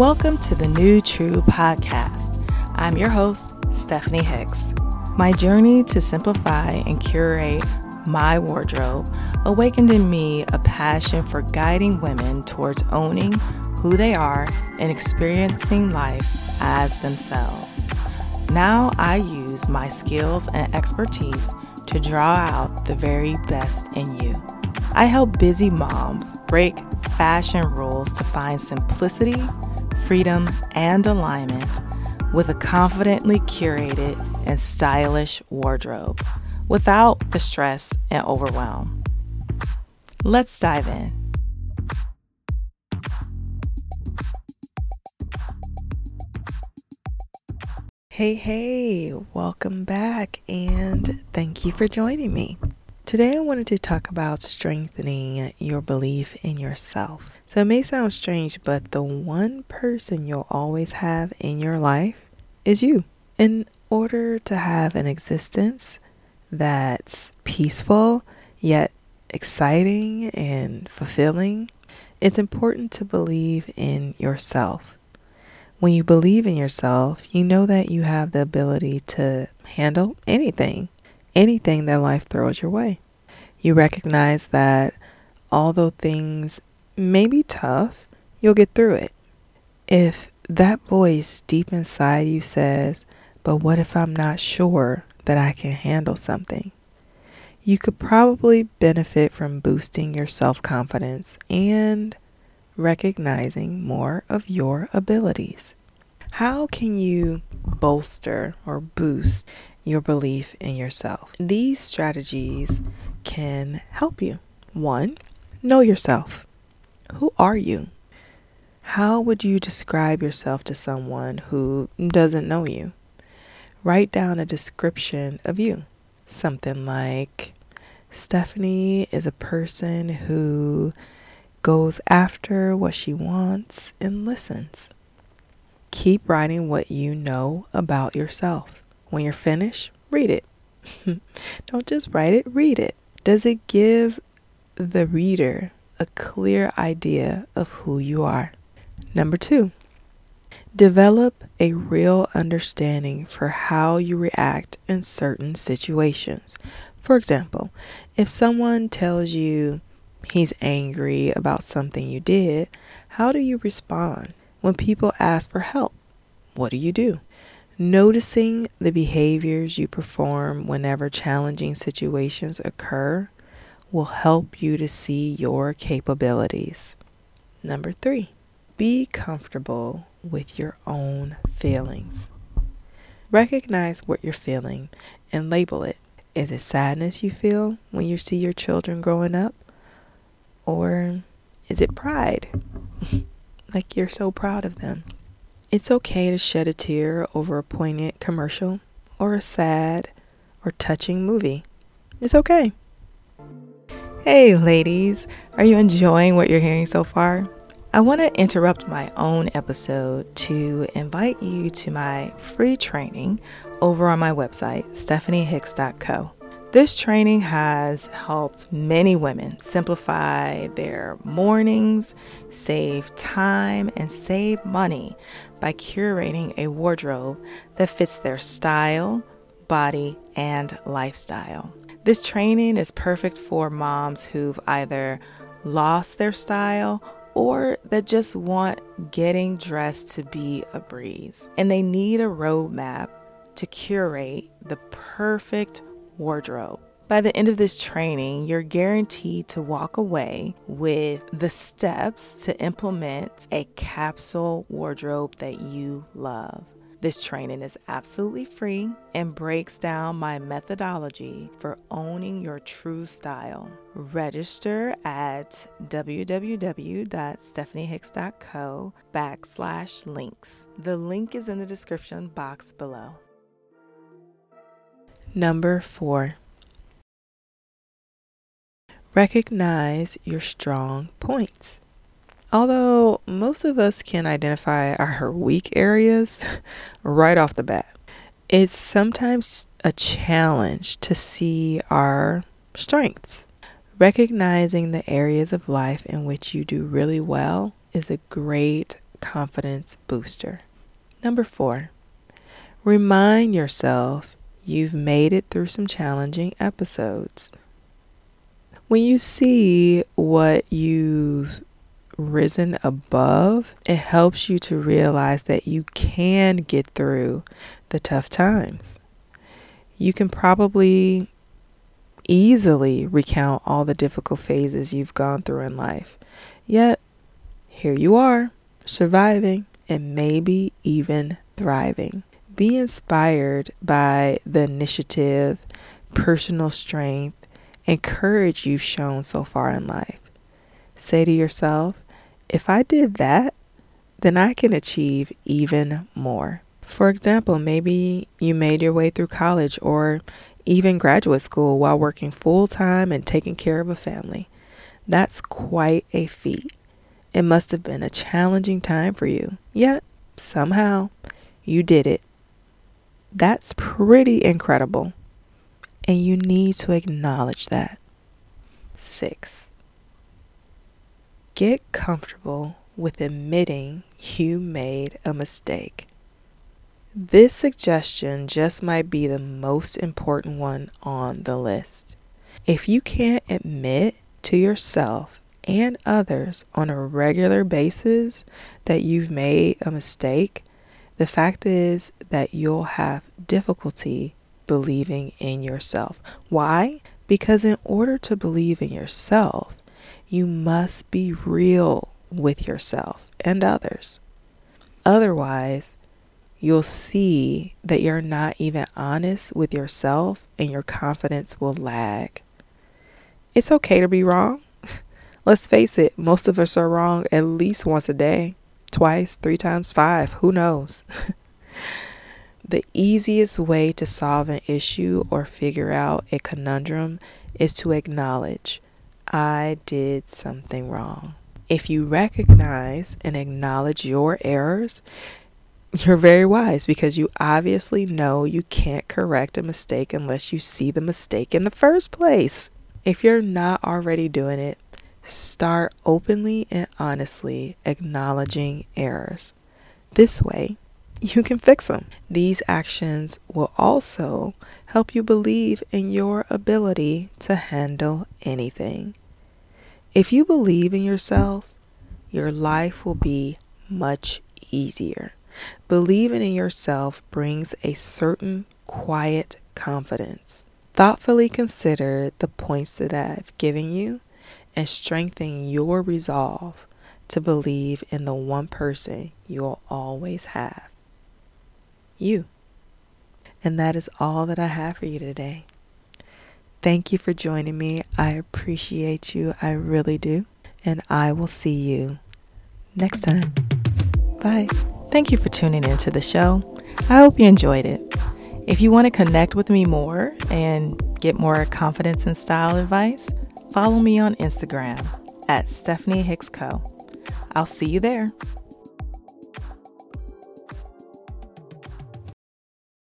Welcome to the New True Podcast. I'm your host, Stephanie Hicks. My journey to simplify and curate my wardrobe awakened in me a passion for guiding women towards owning who they are and experiencing life as themselves. Now I use my skills and expertise to draw out the very best in you. I help busy moms break fashion rules to find simplicity, freedom, and alignment with a confidently curated and stylish wardrobe without the stress and overwhelm. Let's dive in. Hey, hey, welcome back, and thank you for joining me. Today, I wanted to talk about strengthening your belief in yourself. So, it may sound strange, but the one person you'll always have in your life is you. In order to have an existence that's peaceful yet exciting and fulfilling, it's important to believe in yourself. When you believe in yourself, you know that you have the ability to handle anything, anything that life throws your way. You recognize that although things may be tough, you'll get through it. If that voice deep inside you says, But what if I'm not sure that I can handle something? You could probably benefit from boosting your self confidence and recognizing more of your abilities. How can you bolster or boost your belief in yourself? These strategies can help you. One, know yourself. Who are you? How would you describe yourself to someone who doesn't know you? Write down a description of you. Something like Stephanie is a person who goes after what she wants and listens. Keep writing what you know about yourself. When you're finished, read it. Don't just write it, read it. Does it give the reader a clear idea of who you are? Number two, develop a real understanding for how you react in certain situations. For example, if someone tells you he's angry about something you did, how do you respond? When people ask for help, what do you do? Noticing the behaviors you perform whenever challenging situations occur will help you to see your capabilities. Number three, be comfortable with your own feelings. Recognize what you're feeling and label it. Is it sadness you feel when you see your children growing up? Or is it pride? like you're so proud of them. It's okay to shed a tear over a poignant commercial or a sad or touching movie. It's okay. Hey, ladies, are you enjoying what you're hearing so far? I want to interrupt my own episode to invite you to my free training over on my website, stephaniehicks.co. This training has helped many women simplify their mornings, save time, and save money by curating a wardrobe that fits their style, body, and lifestyle. This training is perfect for moms who've either lost their style or that just want getting dressed to be a breeze and they need a roadmap to curate the perfect wardrobe. By the end of this training, you're guaranteed to walk away with the steps to implement a capsule wardrobe that you love. This training is absolutely free and breaks down my methodology for owning your true style. Register at www.stephaniehicks.co backslash links. The link is in the description box below. Number four, recognize your strong points. Although most of us can identify our weak areas right off the bat, it's sometimes a challenge to see our strengths. Recognizing the areas of life in which you do really well is a great confidence booster. Number four, remind yourself you've made it through some challenging episodes. When you see what you've risen above, it helps you to realize that you can get through the tough times. You can probably easily recount all the difficult phases you've gone through in life. Yet, here you are, surviving and maybe even thriving. Be inspired by the initiative, personal strength, and courage you've shown so far in life. Say to yourself, if I did that, then I can achieve even more. For example, maybe you made your way through college or even graduate school while working full time and taking care of a family. That's quite a feat. It must have been a challenging time for you, yet somehow you did it. That's pretty incredible, and you need to acknowledge that. Six, get comfortable with admitting you made a mistake. This suggestion just might be the most important one on the list. If you can't admit to yourself and others on a regular basis that you've made a mistake, the fact is that you'll have difficulty believing in yourself. Why? Because in order to believe in yourself, you must be real with yourself and others. Otherwise, you'll see that you're not even honest with yourself and your confidence will lag. It's okay to be wrong. Let's face it, most of us are wrong at least once a day, twice, three times, five, who knows? the easiest way to solve an issue or figure out a conundrum is to acknowledge I did something wrong. If you recognize and acknowledge your errors, you're very wise because you obviously know you can't correct a mistake unless you see the mistake in the first place. If you're not already doing it, start openly and honestly acknowledging errors. This way, you can fix them. These actions will also help you believe in your ability to handle anything. If you believe in yourself, your life will be much easier. Believing in yourself brings a certain quiet confidence. Thoughtfully consider the points that I've given you and strengthen your resolve to believe in the one person you'll always have you. And that is all that I have for you today. Thank you for joining me. I appreciate you. I really do. And I will see you next time. Bye. Thank you for tuning into the show. I hope you enjoyed it. If you want to connect with me more and get more confidence and style advice, follow me on Instagram at Stephanie Hicks Co. I'll see you there.